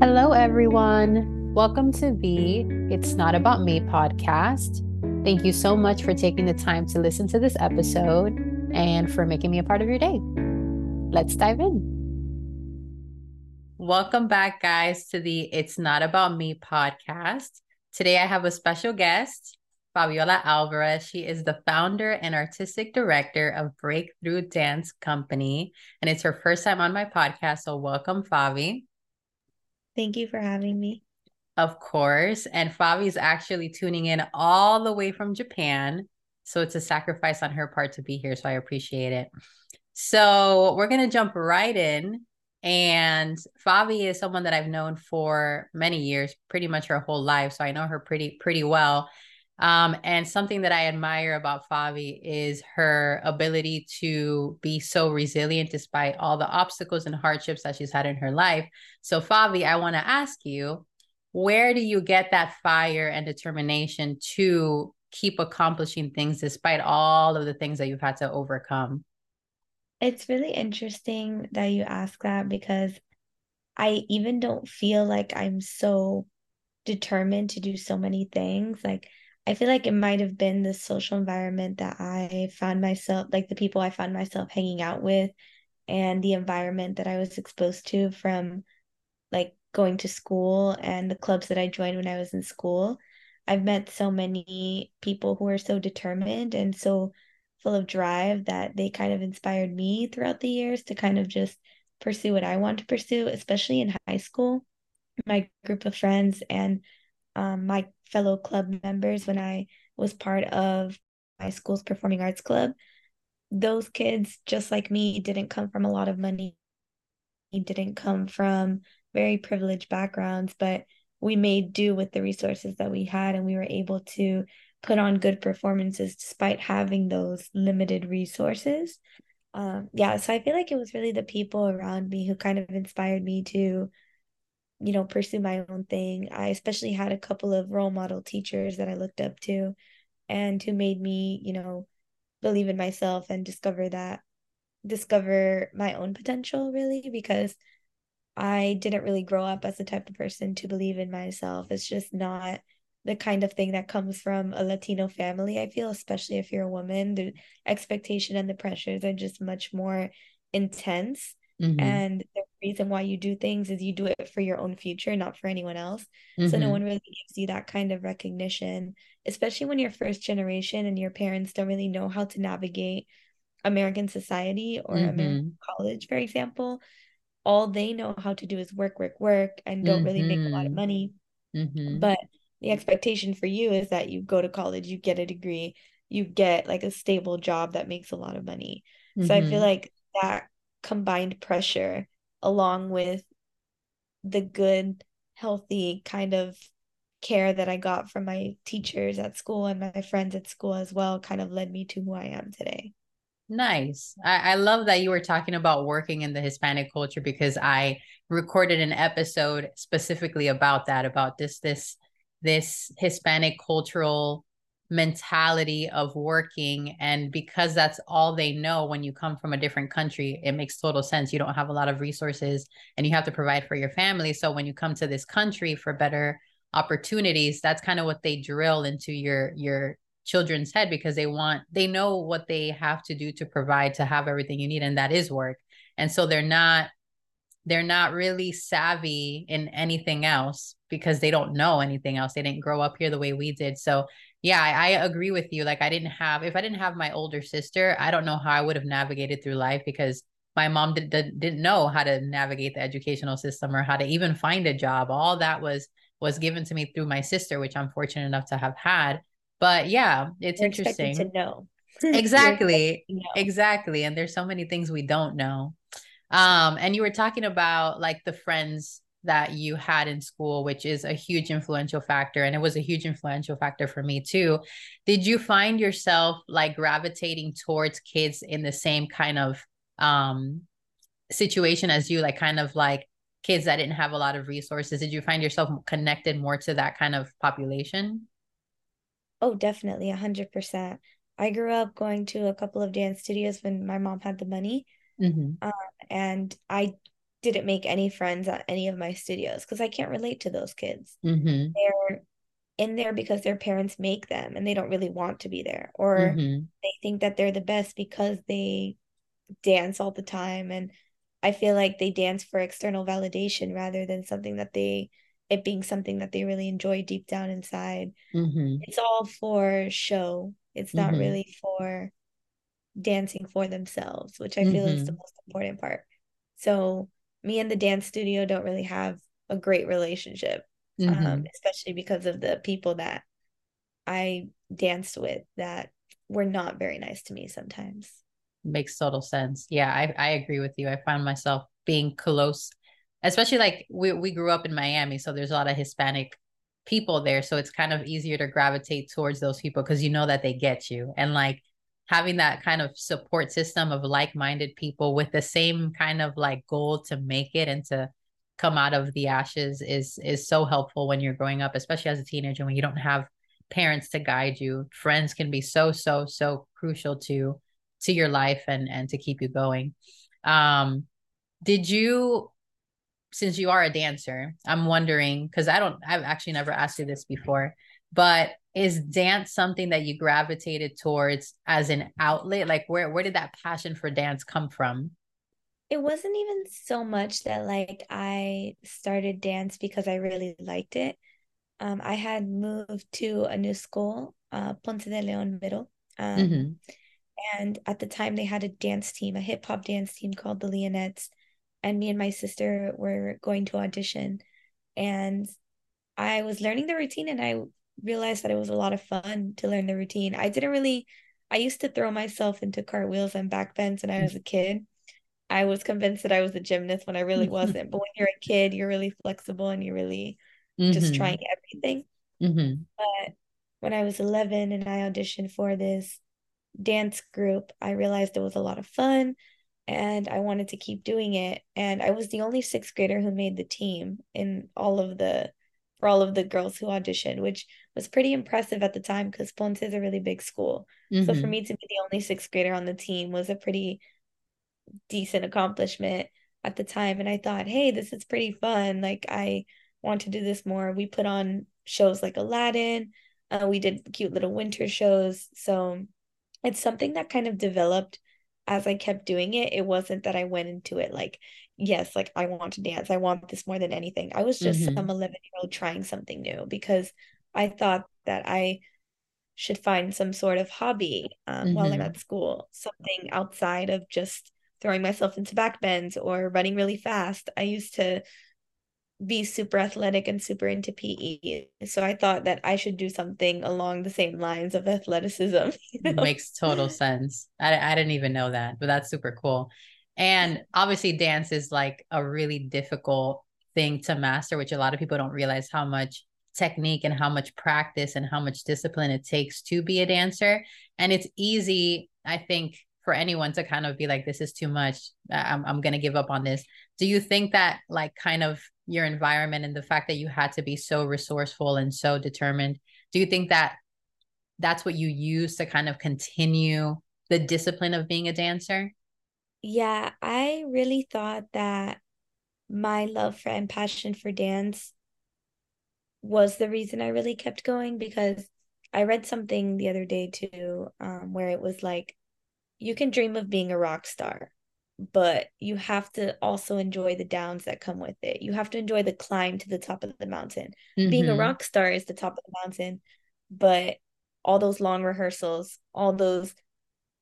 Hello, everyone. Welcome to the It's Not About Me podcast. Thank you so much for taking the time to listen to this episode and for making me a part of your day. Let's dive in. Welcome back, guys, to the It's Not About Me podcast. Today, I have a special guest, Fabiola Alvarez. She is the founder and artistic director of Breakthrough Dance Company, and it's her first time on my podcast. So, welcome, Fabi. Thank you for having me. Of course. And Fabi's actually tuning in all the way from Japan. So it's a sacrifice on her part to be here. So I appreciate it. So we're going to jump right in. And Fabi is someone that I've known for many years, pretty much her whole life. So I know her pretty, pretty well. Um, and something that I admire about Fabi is her ability to be so resilient despite all the obstacles and hardships that she's had in her life. So, Fabi, I want to ask you, where do you get that fire and determination to keep accomplishing things despite all of the things that you've had to overcome? It's really interesting that you ask that because I even don't feel like I'm so determined to do so many things. Like, I feel like it might have been the social environment that I found myself, like the people I found myself hanging out with, and the environment that I was exposed to from like going to school and the clubs that I joined when I was in school. I've met so many people who are so determined and so full of drive that they kind of inspired me throughout the years to kind of just pursue what I want to pursue, especially in high school. My group of friends and um, my fellow club members when I was part of my school's performing arts club. Those kids, just like me, didn't come from a lot of money, didn't come from very privileged backgrounds, but we made do with the resources that we had and we were able to put on good performances despite having those limited resources. Um, yeah, so I feel like it was really the people around me who kind of inspired me to you know, pursue my own thing. I especially had a couple of role model teachers that I looked up to and who made me, you know, believe in myself and discover that discover my own potential really because I didn't really grow up as the type of person to believe in myself. It's just not the kind of thing that comes from a Latino family. I feel, especially if you're a woman, the expectation and the pressures are just much more intense. Mm-hmm. And the reason why you do things is you do it for your own future, not for anyone else. Mm-hmm. So no mm-hmm. one really gives you that kind of recognition, especially when you're first generation and your parents don't really know how to navigate American society or mm-hmm. American college, for example. All they know how to do is work, work, work, and don't really make a lot of mm-hmm. money. Mm-hmm. But the expectation for you is that you go to college, you get a degree, you get like a stable job that makes a lot of money. So I feel like that combined pressure along with the good healthy kind of care that I got from my teachers at school and my friends at school as well kind of led me to who I am today. Nice. I, I love that you were talking about working in the Hispanic culture because I recorded an episode specifically about that, about this this this Hispanic cultural mentality of working and because that's all they know when you come from a different country it makes total sense you don't have a lot of resources and you have to provide for your family so when you come to this country for better opportunities that's kind of what they drill into your your children's head because they want they know what they have to do to provide to have everything you need and that is work and so they're not they're not really savvy in anything else because they don't know anything else. They didn't grow up here the way we did. So yeah, I, I, agree with you. Like I didn't have, if I didn't have my older sister, I don't know how I would have navigated through life because my mom did, did, didn't know how to navigate the educational system or how to even find a job. All that was, was given to me through my sister, which I'm fortunate enough to have had. But yeah, it's You're interesting to know. exactly. know. Exactly. And there's so many things we don't know. Um, and you were talking about like the friends that you had in school, which is a huge influential factor. And it was a huge influential factor for me too. Did you find yourself like gravitating towards kids in the same kind of um, situation as you, like kind of like kids that didn't have a lot of resources? Did you find yourself connected more to that kind of population? Oh, definitely, a hundred percent. I grew up going to a couple of dance studios when my mom had the money. Mm-hmm. Uh, and I didn't make any friends at any of my studios because I can't relate to those kids. Mm-hmm. They're in there because their parents make them and they don't really want to be there or Mm-hmm. they think that they're the best because they dance all the time and I feel like they dance for external validation rather than something that they it being something that they really enjoy deep down inside. Mm-hmm. It's all for show. It's not Mhm. really for dancing for themselves, which I feel is the Mhm. most important part. So me and the dance studio don't really have a great relationship, um, Mm-hmm. especially because of the people that I danced with that were not very nice to me sometimes. Makes total sense. Yeah, I, I agree with you. I find myself being close, especially like we, we grew up in Miami, so there's a lot of Hispanic people there. So it's kind of easier to gravitate towards those people because you know that they get you. And like having that kind of support system of like-minded people with the same kind of like goal to make it and to come out of the ashes is is so helpful when you're growing up, especially as a teenager when you don't have parents to guide you. Friends can be so, so, so crucial to to your life and and to keep you going um did you since you are a dancer i'm wondering because i don't i've actually never asked you this before but is dance something that you gravitated towards as an outlet like where where did that passion for dance come from It wasn't even so much that like I started dance because I really liked it. Um, I had moved to a new school, uh, Ponce de Leon Middle. Um, mm-hmm. And at the time, they had a dance team, a hip hop dance team called the Leonettes. And me and my sister were going to audition. And I was learning the routine and I realized that it was a lot of fun to learn the routine. I didn't really, I used to throw myself into cartwheels and backbends when I was a kid. I was convinced that I was a gymnast when I really wasn't. But when you're a kid, you're really flexible and you're really just Mm-hmm. trying everything. Mm-hmm. But when I was 11 and I auditioned for this dance group, I realized it was a lot of fun and I wanted to keep doing it. And I was the only sixth grader who made the team in all of the for all of the girls who auditioned, which was pretty impressive at the time because Ponce is a really big school. So for Mm-hmm. me to be the only sixth grader on the team was a pretty decent accomplishment at the time. And I thought, hey, this is pretty fun. Like I want to do this more. We put on shows like Aladdin. Uh, we did cute little winter shows. So it's something that kind of developed as I kept doing it. It wasn't that I went into it like, yes, like I want to dance. I want this more than anything. I was just Mm-hmm. some 11 year old trying something new because I thought that I should find some sort of hobby um, while I'm Mm-hmm. at school, something outside of just throwing myself into backbends or running really fast. I used to be super athletic and super into PE. So I thought that I should do something along the same lines of athleticism. You know? Makes total sense. I, I didn't even know that, but that's super cool. And obviously, dance is like a really difficult thing to master, which a lot of people don't realize how much technique and how much practice and how much discipline it takes to be a dancer. And it's easy, I think, for anyone to kind of be like, this is too much. I'm, I'm going to give up on this. Do you think that, like, kind of your environment and the fact that you had to be so resourceful and so determined, do you think that that's what you use to kind of continue the discipline of being a dancer? Yeah, I really thought that my love for and passion for dance was the reason I really kept going because I read something the other day too, um, where it was like, you can dream of being a rock star, but you have to also enjoy the downs that come with it. You have to enjoy the climb to the top of the mountain. Being a Mm-hmm. rock star is the top of the mountain, but all those long rehearsals, all those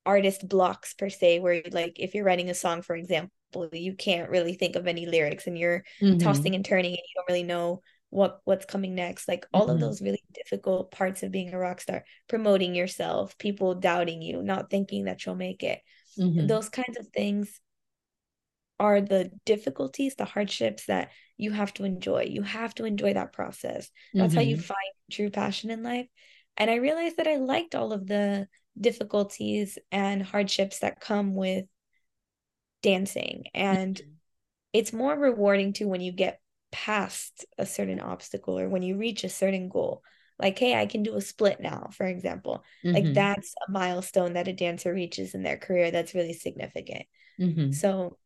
artist blocks per se, where like if you're writing a song, for example, you can't really think of any lyrics and you're Mm-hmm. tossing and turning and you don't really know what what's coming next. Like all of Mhm. those really difficult parts of being a rock star, promoting yourself, people doubting you, not thinking that you'll make it. Mm-hmm. Those kinds of things are the difficulties, the hardships that you have to enjoy. You have to enjoy that process. That's how you Mhm. find true passion in life. And I realized that I liked all of the difficulties and hardships that come with dancing. And Mhm. it's more rewarding too when you get past a certain obstacle or when you reach a certain goal. Like, hey, I can do a split now, for example. Like, Mhm. that's a milestone that a dancer reaches in their career that's really significant. Mhm. So,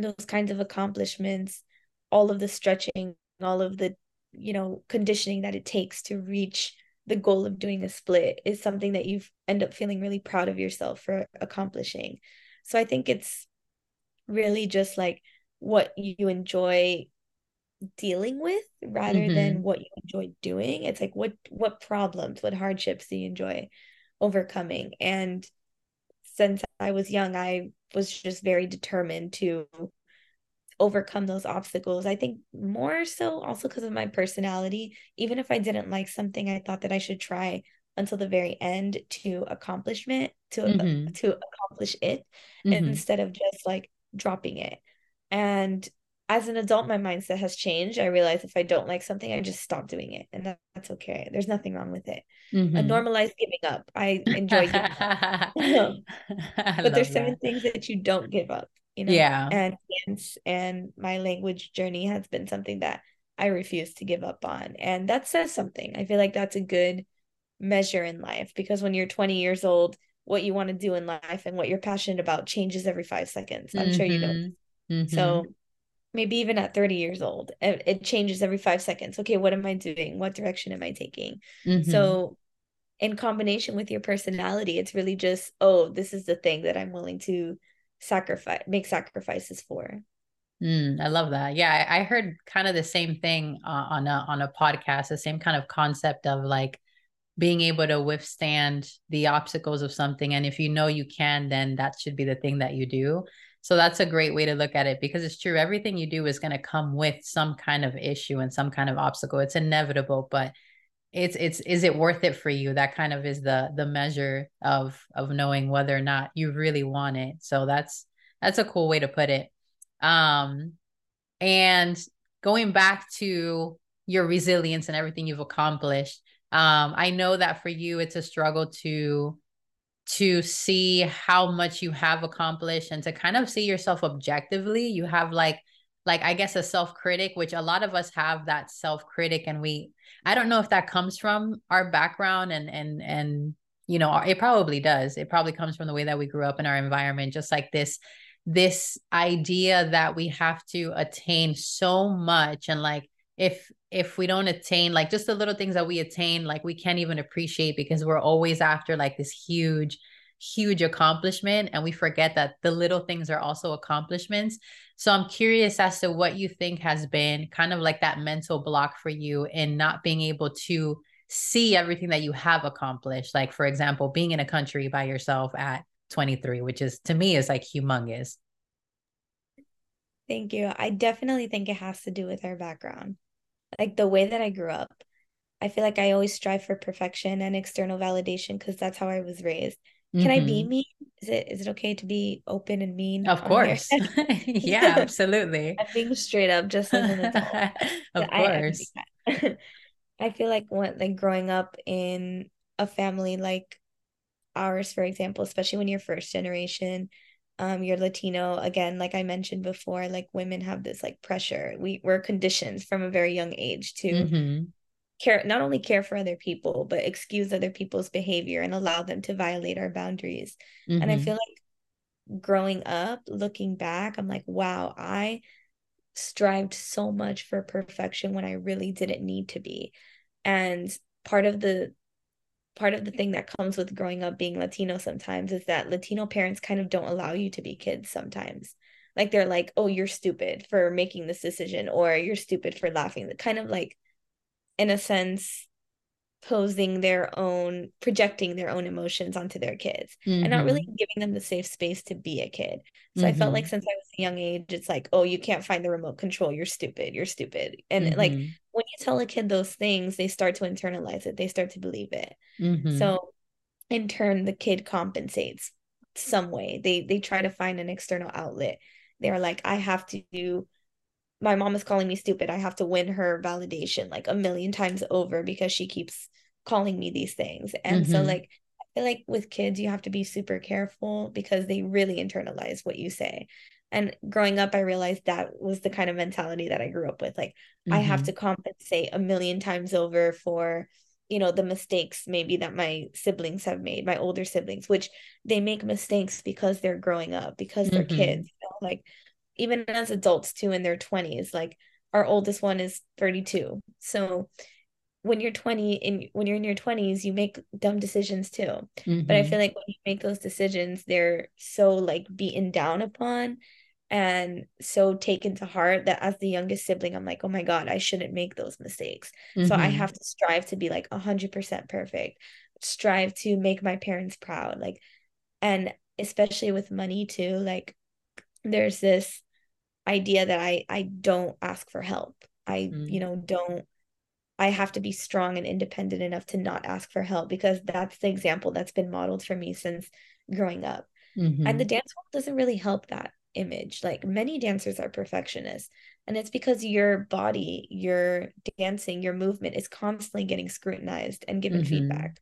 those kinds of accomplishments, all of the stretching, all of the, you know, conditioning that it takes to reach the goal of doing a split is something that you end up feeling really proud of yourself for accomplishing. So I think it's really just like what you enjoy dealing with rather mm-hmm. than what you enjoy doing. It's like what what problems, what hardships do you enjoy overcoming? And since I was young, I was just very determined to overcome those obstacles. I think more so also because of my personality. Even if I didn't like something, I thought that I should try until the very end to accomplishment to mm-hmm. uh, to accomplish it mm-hmm. instead of just like dropping it. And as an adult, my mindset has changed. I realize if I don't like something, I just stop doing it, and that, that's okay. There's nothing wrong with it. Mm-hmm. I normalize giving up. I enjoy giving up, but there's certain that. things that you don't give up. You know, yeah. And dance and my language journey has been something that I refuse to give up on, and that says something. I feel like that's a good measure in life because when you're 20 years old, what you want to do in life and what you're passionate about changes every five seconds. I'm mm-hmm. sure you know. Mm-hmm. mm-hmm. So maybe even at 30 years old it, it changes every five seconds. Okay what am i doing? What direction am i taking? Mm-hmm. so in combination with your personality it's really just oh this is the thing that i'm willing to sacrifice make sacrifices for. Mm, i love that. Yeah I, I, heard kind of the same thing uh, on a on a podcast the same kind of concept of like being able to withstand the obstacles of something. And if you know you can then that should be the thing that you do so that's a great way to look at it because it's true. Everything you do is going to come with some kind of issue and some kind of obstacle. It's inevitable, but it's it's is it worth it for you? That kind of is the the measure of of knowing whether or not you really want it. So that's that's a cool way to put it. Um and going back to your resilience and everything you've accomplished, um, I know that for you it's a struggle to to see how much you have accomplished and to kind of see yourself objectively you have like like i guess a self-critic which a lot of us have that self-critic and we i don't know if that comes from our background and and and you know it probably does. It probably comes from the way that we grew up in our environment just like this this idea that we have to attain so much and like if if we don't attain like just the little things that we attain like we can't even appreciate because we're always after like this huge huge accomplishment and we forget that the little things are also accomplishments. So i'm curious as to what you think has been kind of like that mental block for you in not being able to see everything that you have accomplished. Like for example being in a country by yourself at 23 which is to me is like humongous. Thank you. I definitely think it has to do with our background like the way that I grew up. I feel like I always strive for perfection and external validation because that's how I was raised. Can mm-hmm. I be mm-hmm. mean? Is it is it okay to be open and mean? Of course. yeah, absolutely. I'm being straight up just as an adult. of course. I, I feel like when like growing up in a family like ours, for example, especially when you're first generation, um you're latino again like i mentioned before like women have this like pressure we we're conditioned from a very young age to mm-hmm. care not only care for other people but excuse other people's behavior and allow them to violate our boundaries mm-hmm. and i mm-hmm. feel like growing up looking back i'm like wow i strived so much for perfection when i really didn't need to be and part of the part of the thing that comes with growing up being Latino sometimes is that Latino parents kind of don't allow you to be kids sometimes. Like they're like, oh, you're stupid for making this decision, or you're stupid for laughing. Kind of like, in a sense, posing their own, projecting their own emotions onto their kids mm-hmm. and not really mm-hmm. giving them the safe space to be a kid. So mm-hmm. I felt like mm-hmm. since I was a young age, it's like, oh, you can't find the remote control. You're stupid. You're stupid. And mm-hmm. like when you tell a kid those things, they start to internalize it, they start to believe it. Mm-hmm. So in turn, the kid compensates some way. They they try to find an external outlet. They're like, I have to do my mom is calling me stupid. I have to win her validation like a million times over because she keeps calling me these things. And mm-hmm. so like I feel like with kids you have to be super careful because they really internalize what you say. And growing up I realized that was the kind of mentality that I grew up with. Like mm-hmm. I have mm-hmm. to compensate a million times over for you know the mistakes maybe that my siblings have made my older siblings which they make mistakes because they're growing up because they're mm-hmm. kids you know? like even as adults too in their 20s like our oldest one is 32 so when you're 20 and when you're in your 20s you make dumb decisions too mm-hmm. but i mm-hmm. feel like when you make those decisions they're so like beaten down upon and so taken to heart that as the youngest sibling i'm like oh my god i shouldn't make those mistakes mm-hmm. so i mm-hmm. have to strive to be like 100% perfect strive to make my parents proud like and especially with money too like there's this idea that i i don't ask for help i mm-hmm. you know don't I have to be strong and independent enough to not ask for help because that's the example that's been modeled for me since growing up. Mm-hmm. And the dance world doesn't really help that image. Like many dancers are perfectionists, and it's because your body, your dancing, your movement is constantly getting scrutinized and given mm-hmm. feedback.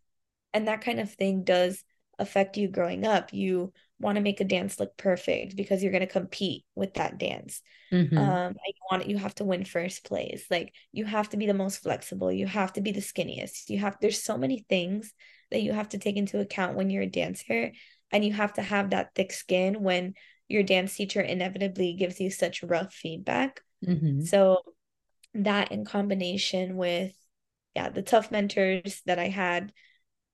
And that kind of thing does affect you growing up. You want to make a dance look perfect because you're going to compete with that dance. Mm-hmm. Um, you want you have to win first place. Like you have to be the most flexible. You have to be the skinniest. You have there's so many things that you have to take into account when you're a dancer, and you have to have that thick skin when your dance teacher inevitably gives you such rough feedback. Mm-hmm. So that in combination with yeah the tough mentors that I had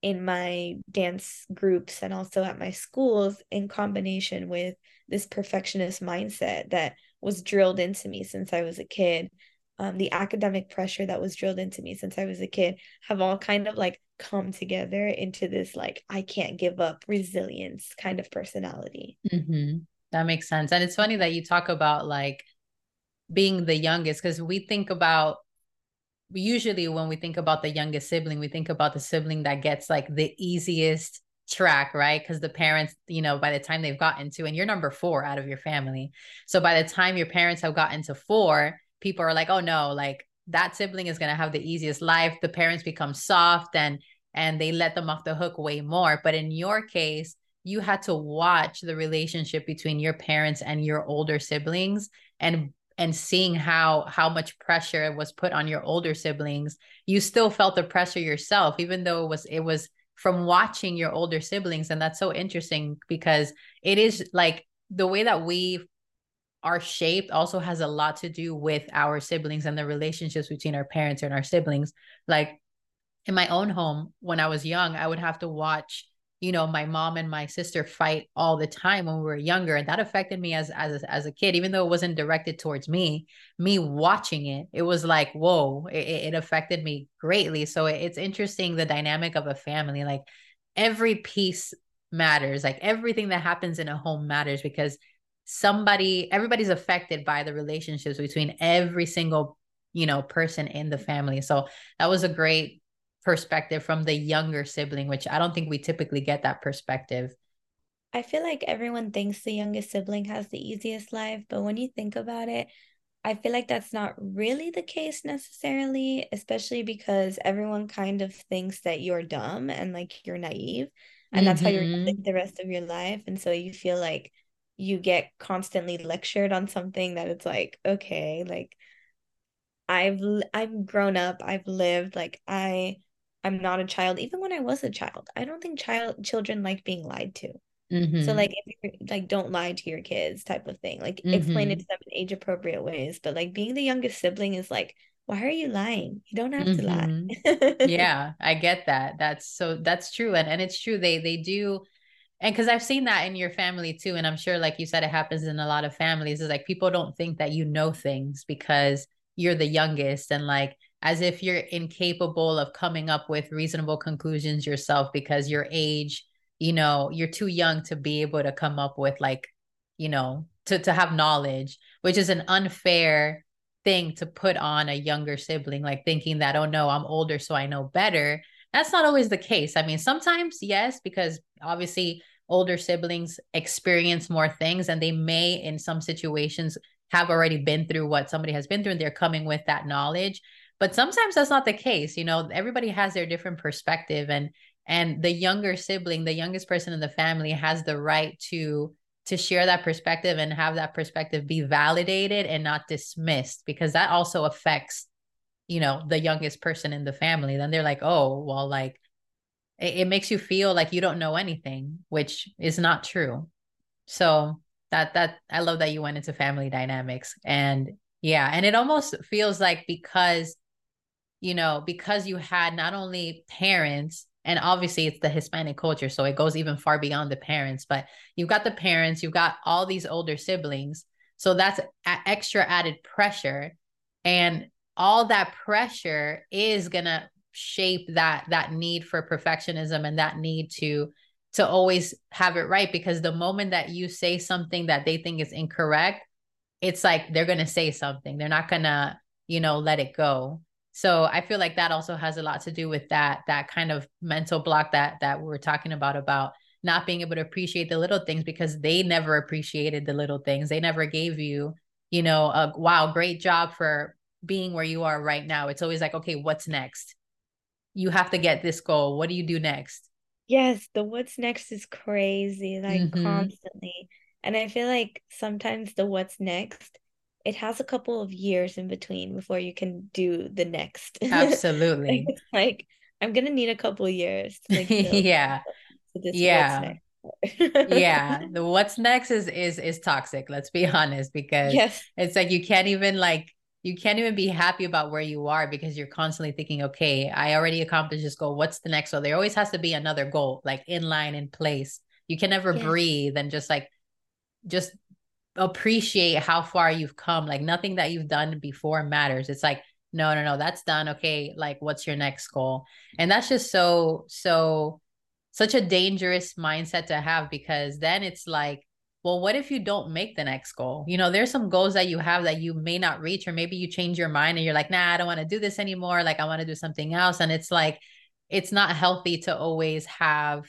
in my dance groups and also at my schools in combination with this perfectionist mindset that was drilled into me since I was a kid. Um, the academic pressure that was drilled into me since I was a kid have all kind of like come together into this like I can't give up resilience kind of personality. Mm-hmm. That makes sense. And it's funny that you talk about like being the youngest because we think about usually when we think about the youngest sibling, we think about the sibling that gets like the easiest track, right? Because the parents, you know, by the time they've gotten to, and you're number four out of your family. So by the time your parents have gotten to four, people are like, oh no, like that sibling is going to have the easiest life. The parents become soft and and they let them off the hook way more. But in your case, you had to watch the relationship between your parents and your older siblings and and seeing how how much pressure was put on your older siblings you still felt the pressure yourself even though it was it was from watching your older siblings. And that's so interesting because it is like the way that we are shaped also has a lot to do with our siblings and the relationships between our parents and our siblings. Like in my own home when i was young i would have to watch you know my mom and my sister fight all the time when we were younger and that affected me as as as a kid even though it wasn't directed towards me me watching it it was like whoa it, it affected me greatly. So it's interesting the dynamic of a family like every piece matters like everything that happens in a home matters because somebody everybody's affected by the relationships between every single you know person in the family. So that was a great perspective from the younger sibling, which I don't think we typically get that perspective. I feel like everyone thinks the youngest sibling has the easiest life, but when you think about it, I feel like that's not really the case necessarily, especially because everyone kind of thinks that you're dumb and like you're naive, and mm-hmm. that's how you're mm-hmm. the rest of your life. And so you feel like you get constantly lectured on something that it's like, okay, like I've I've grown up, I've lived, like I I'm not a child. Even when I was a child, I don't think child children like being lied to. Mm-hmm. So like if you're like don't lie to your kids type of thing. Like mm-hmm. explain it mm-hmm. to them in age appropriate ways. But like being the youngest sibling is like, why are you lying? You don't have mm-hmm. to lie. yeah, I get that. That's so that's true. And and it's true. They they do and because I've seen that in your family too. And I'm sure like you said, it happens in a lot of families, is like people don't think that you know things because you're the youngest and like as if you're incapable of coming up with reasonable conclusions yourself because your age you know you're too young to be able to come up with like you know to to have knowledge which is an unfair thing to put on a younger sibling like thinking that oh no I'm older so I know better. That's not always the case. I mean sometimes yes because obviously older siblings experience more things and they may in some situations have already been through what somebody has been through and they're coming with that knowledge but sometimes that's not the case you know everybody has their different perspective and and the younger sibling the youngest person in the family has the right to to share that perspective and have that perspective be validated and not dismissed because that also affects you know the youngest person in the family. Then they're like oh well like it, it makes you feel like you don't know anything which is not true. So that that I love that you went into family dynamics and yeah, and it almost feels like because you know, because you had not only parents and obviously it's the Hispanic culture, so it goes even far beyond the parents, but you've got the parents, you've got all these older siblings. So that's extra added pressure and all that pressure is going to shape that that need for perfectionism and that need to to always have it right because the moment that you say something that they think is incorrect it's like they're going to say something they're not going to you know let it go so i feel like that also has a lot to do with that that kind of mental block that that we we're talking about about not being able to appreciate the little things because they never appreciated the little things. They never gave you you know a wow great job for being where you are right now. It's always like okay what's next? You have to get this goal. What do you do next? Yes, the what's next is crazy, like mm-hmm. constantly. And I feel like sometimes the what's next, it has a couple of years in between before you can do the next. Absolutely. like I'm gonna need a couple years to like yeah. yeah. yeah. The what's next is is is toxic, let's be honest, because yes. it's like you can't even like you can't even be happy about where you are because you're constantly thinking, okay, I already accomplished this goal. What's the next? So there always has to be another goal, like in line, in place. You can never yes. breathe and just like, just appreciate how far you've come. Like nothing that you've done before matters. It's like, no, no, no, that's done. Okay. Like, what's your next goal? And that's just so, so, such a dangerous mindset to have because then it's like, well, what if you don't make the next goal? You know, there's some goals that you have that you may not reach, or maybe you change your mind and you're like, nah, I don't want to do this anymore. Like, I want to do something else. And it's like, it's not healthy to always have,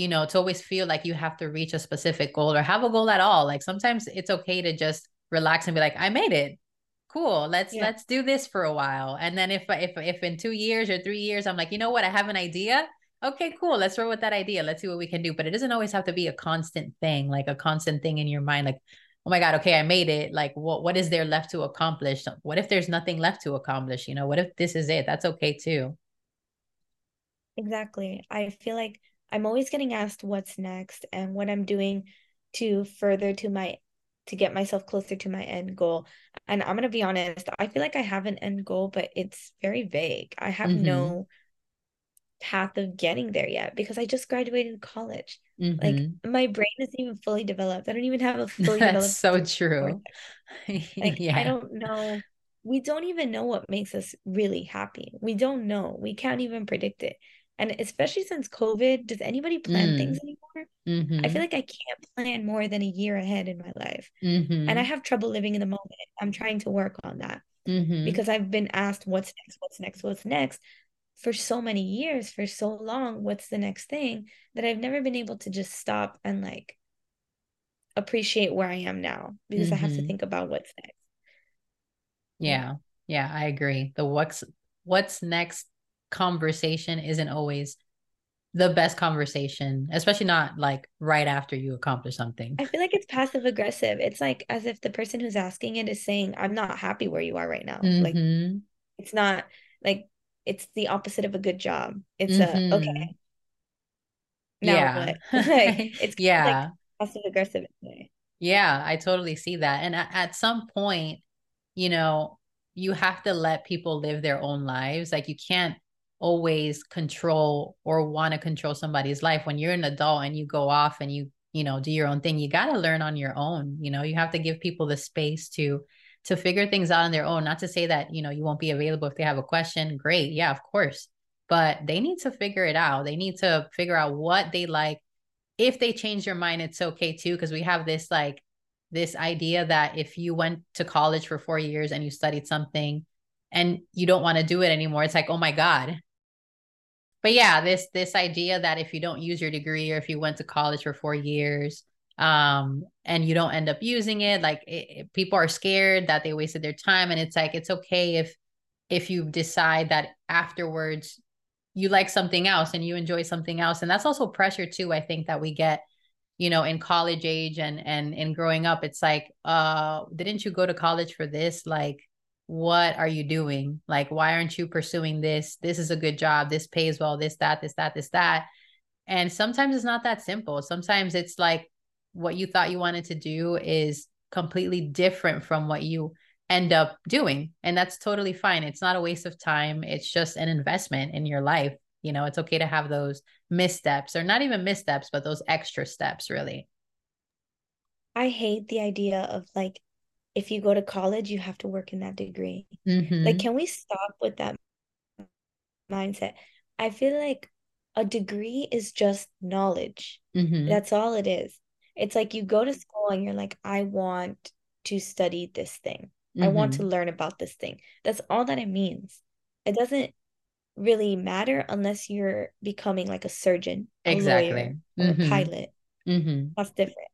you know, to always feel like you have to reach a specific goal or have a goal at all. Like, sometimes it's okay to just relax and be like, I made it. Cool. Let's yeah. let's do this for a while. And then if if if in 2 years or 3 years I'm like, you know what, I have an idea, okay, cool. Let's roll with that idea. Let's see what we can do. But it doesn't always have to be a constant thing, like a constant thing in your mind. Like, oh my God, okay, I made it. Like, what what is there left to accomplish? What if there's nothing left to accomplish? You know, what if this is it? That's okay too. Exactly. I feel like I'm always getting asked what's next and what I'm doing to further to my to get myself closer to my end goal. And I'm going to be honest, I feel like I have an end goal, but it's very vague. I have mm-hmm. no path of getting there yet because I just graduated college. Mm-hmm. Like my brain isn't even fully developed. I don't even have a fully developed. so true. like yeah. I don't know. We don't even know what makes us really happy. We don't know. We can't even predict it. And especially since COVID, does anybody plan mm. things anymore? Mm-hmm. I feel like I can't plan more than a year ahead in my life. Mm-hmm. And I have trouble living in the moment. I'm trying to work on that mm-hmm. because I've been asked what's next, what's next, what's next for so many years, for so long, what's the next thing that I've never been able to just stop and like appreciate where I am now because mm-hmm. I have to mm-hmm. think about what's next. Yeah. Yeah, I agree. The what's what's next conversation isn't always the best conversation, especially not like right after you accomplish something. I feel like it's passive aggressive. It's like as if the person who's asking it is saying, I'm not happy where you are right now. Mm-hmm. Like it's not like it's the opposite of a good job. It's mm-hmm. a okay. Now yeah. like, it's yeah. Like passive aggressive. Yeah, I totally see that. And at, at some point, you know, you have to let people live their own lives. Like you can't always control or want to control somebody's life when you're an adult and you go off and you you know do your own thing you got to learn on your own you know you have to give people the space to to figure things out on their own. Not to say that, you know, you won't be available if they have a question. Great. Yeah, of course. But they need to figure it out. They need to figure out what they like. If they change their mind, it's okay too. Cause we have this like this idea that if you went to college for four years and you studied something and you don't want to do it anymore, it's like, oh my God. But yeah, this this idea that if you don't use your degree or if you went to college for four years, um, and you don't end up using it like it, it, people are scared that they wasted their time and it's like it's okay if if you decide that afterwards you like something else and you enjoy something else and that's also pressure too i think that we get you know in college age and and in growing up it's like uh didn't you go to college for this? Like what are you doing like why aren't you pursuing this this is a good job this pays well this that this that this that and sometimes it's not that simple sometimes it's like what you thought you wanted to do is completely different from what you end up doing. And that's totally fine. It's not a waste of time. It's just an investment in your life. You know, it's okay to have those missteps or not even missteps, but those extra steps, really. I hate the idea of like, if you go to college, you have to work in that degree. Mm-hmm. Like, can we stop with that mindset? I feel like a degree is just knowledge. Mm-hmm. That's all it is. It's like you go to school and you're like, I want to study this thing. Mm-hmm. I want to mm-hmm. learn about this thing. That's all that it means. It doesn't really matter unless you're becoming like a surgeon, exactly, lawyer, mm-hmm. a pilot. Mm-hmm. That's different,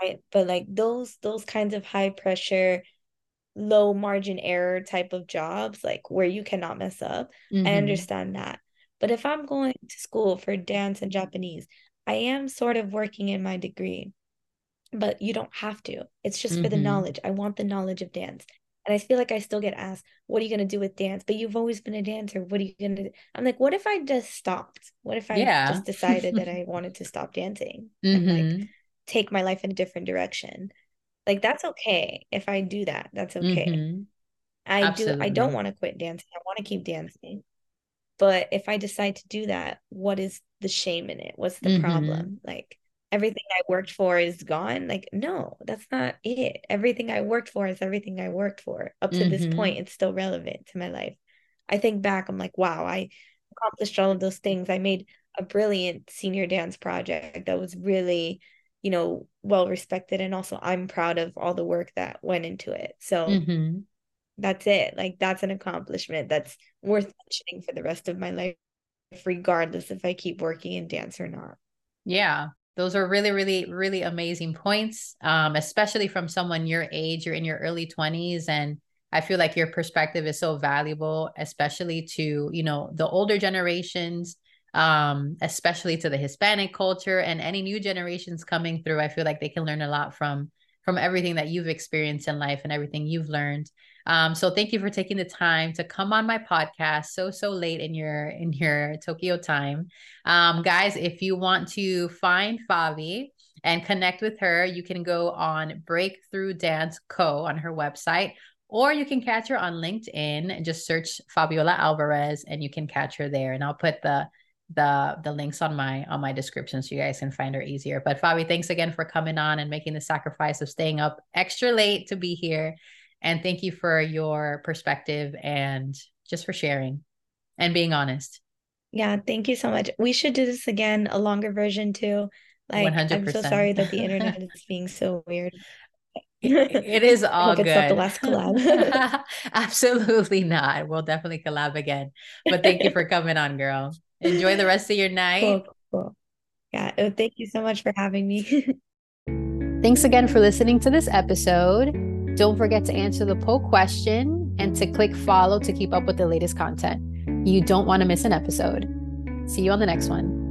right? But like those those kinds of high pressure, low margin error type of jobs, like where you cannot mess up, I mm-hmm. understand that. But if I'm going to school for dance and Japanese, I am sort of working in my degree but you don't have to. It's just mm-hmm. for the mm-hmm. knowledge. I want the knowledge of dance. And I feel like I still get asked, what are you going to do with dance? But you've always been a dancer. What are you going to do? I'm like, what if I just stopped? What if I yeah. just decided that I wanted to stop dancing mm-hmm. and like mm-hmm. Take my life in a different direction? Like, that's okay. If I do that, that's okay. Mm-hmm. I Absolutely. do, I don't want to quit dancing. I want to keep dancing. But if I decide to do that, what is the shame in it? What's the mm-hmm. problem? Like, everything I worked for is gone. Like, no, that's not it. Everything I worked for is everything I worked for. Up to mm-hmm. this point, it's still relevant to my life. I think back, I'm like, wow, I accomplished all of those things. I made a brilliant senior dance project that was really, you know, well respected. And also, I'm proud of all the work that went into it. So, mm-hmm. that's it. Like, that's an accomplishment that's worth mentioning for the rest of my life, regardless if I keep working in dance or not. Yeah, those are really really really amazing points um, especially from someone your age you're in your early 20s and i feel like your perspective is so valuable especially to you know the older generations um, especially to the hispanic culture and any new generations coming through i feel like they can learn a lot from from everything that you've experienced in life and everything you've learned um, so thank you for taking the time to come on my podcast so so late in your in your Tokyo time. Um, guys, if you want to find Fabi and connect with her, you can go on Breakthrough Dance Co on her website, or you can catch her on LinkedIn. And just search Fabiola Alvarez, and you can catch her there. And I'll put the the the links on my on my description so you guys can find her easier. But Fabi, thanks again for coming on and making the sacrifice of staying up extra late to be here. And thank you for your perspective and just for sharing and being honest. Yeah, thank you so much. We should do this again, a longer version too. Like, i am so sorry that the internet is being so weird. it is all good. It's not the last collab. Absolutely not. We'll definitely collab again. But thank you for coming on, girl. Enjoy the rest of your night. Cool, cool. Yeah. Oh, thank you so much for having me. Thanks again for listening to this episode. Don't forget to answer the poll question and to click follow to keep up with the latest content. You don't want to miss an episode. See you on the next one.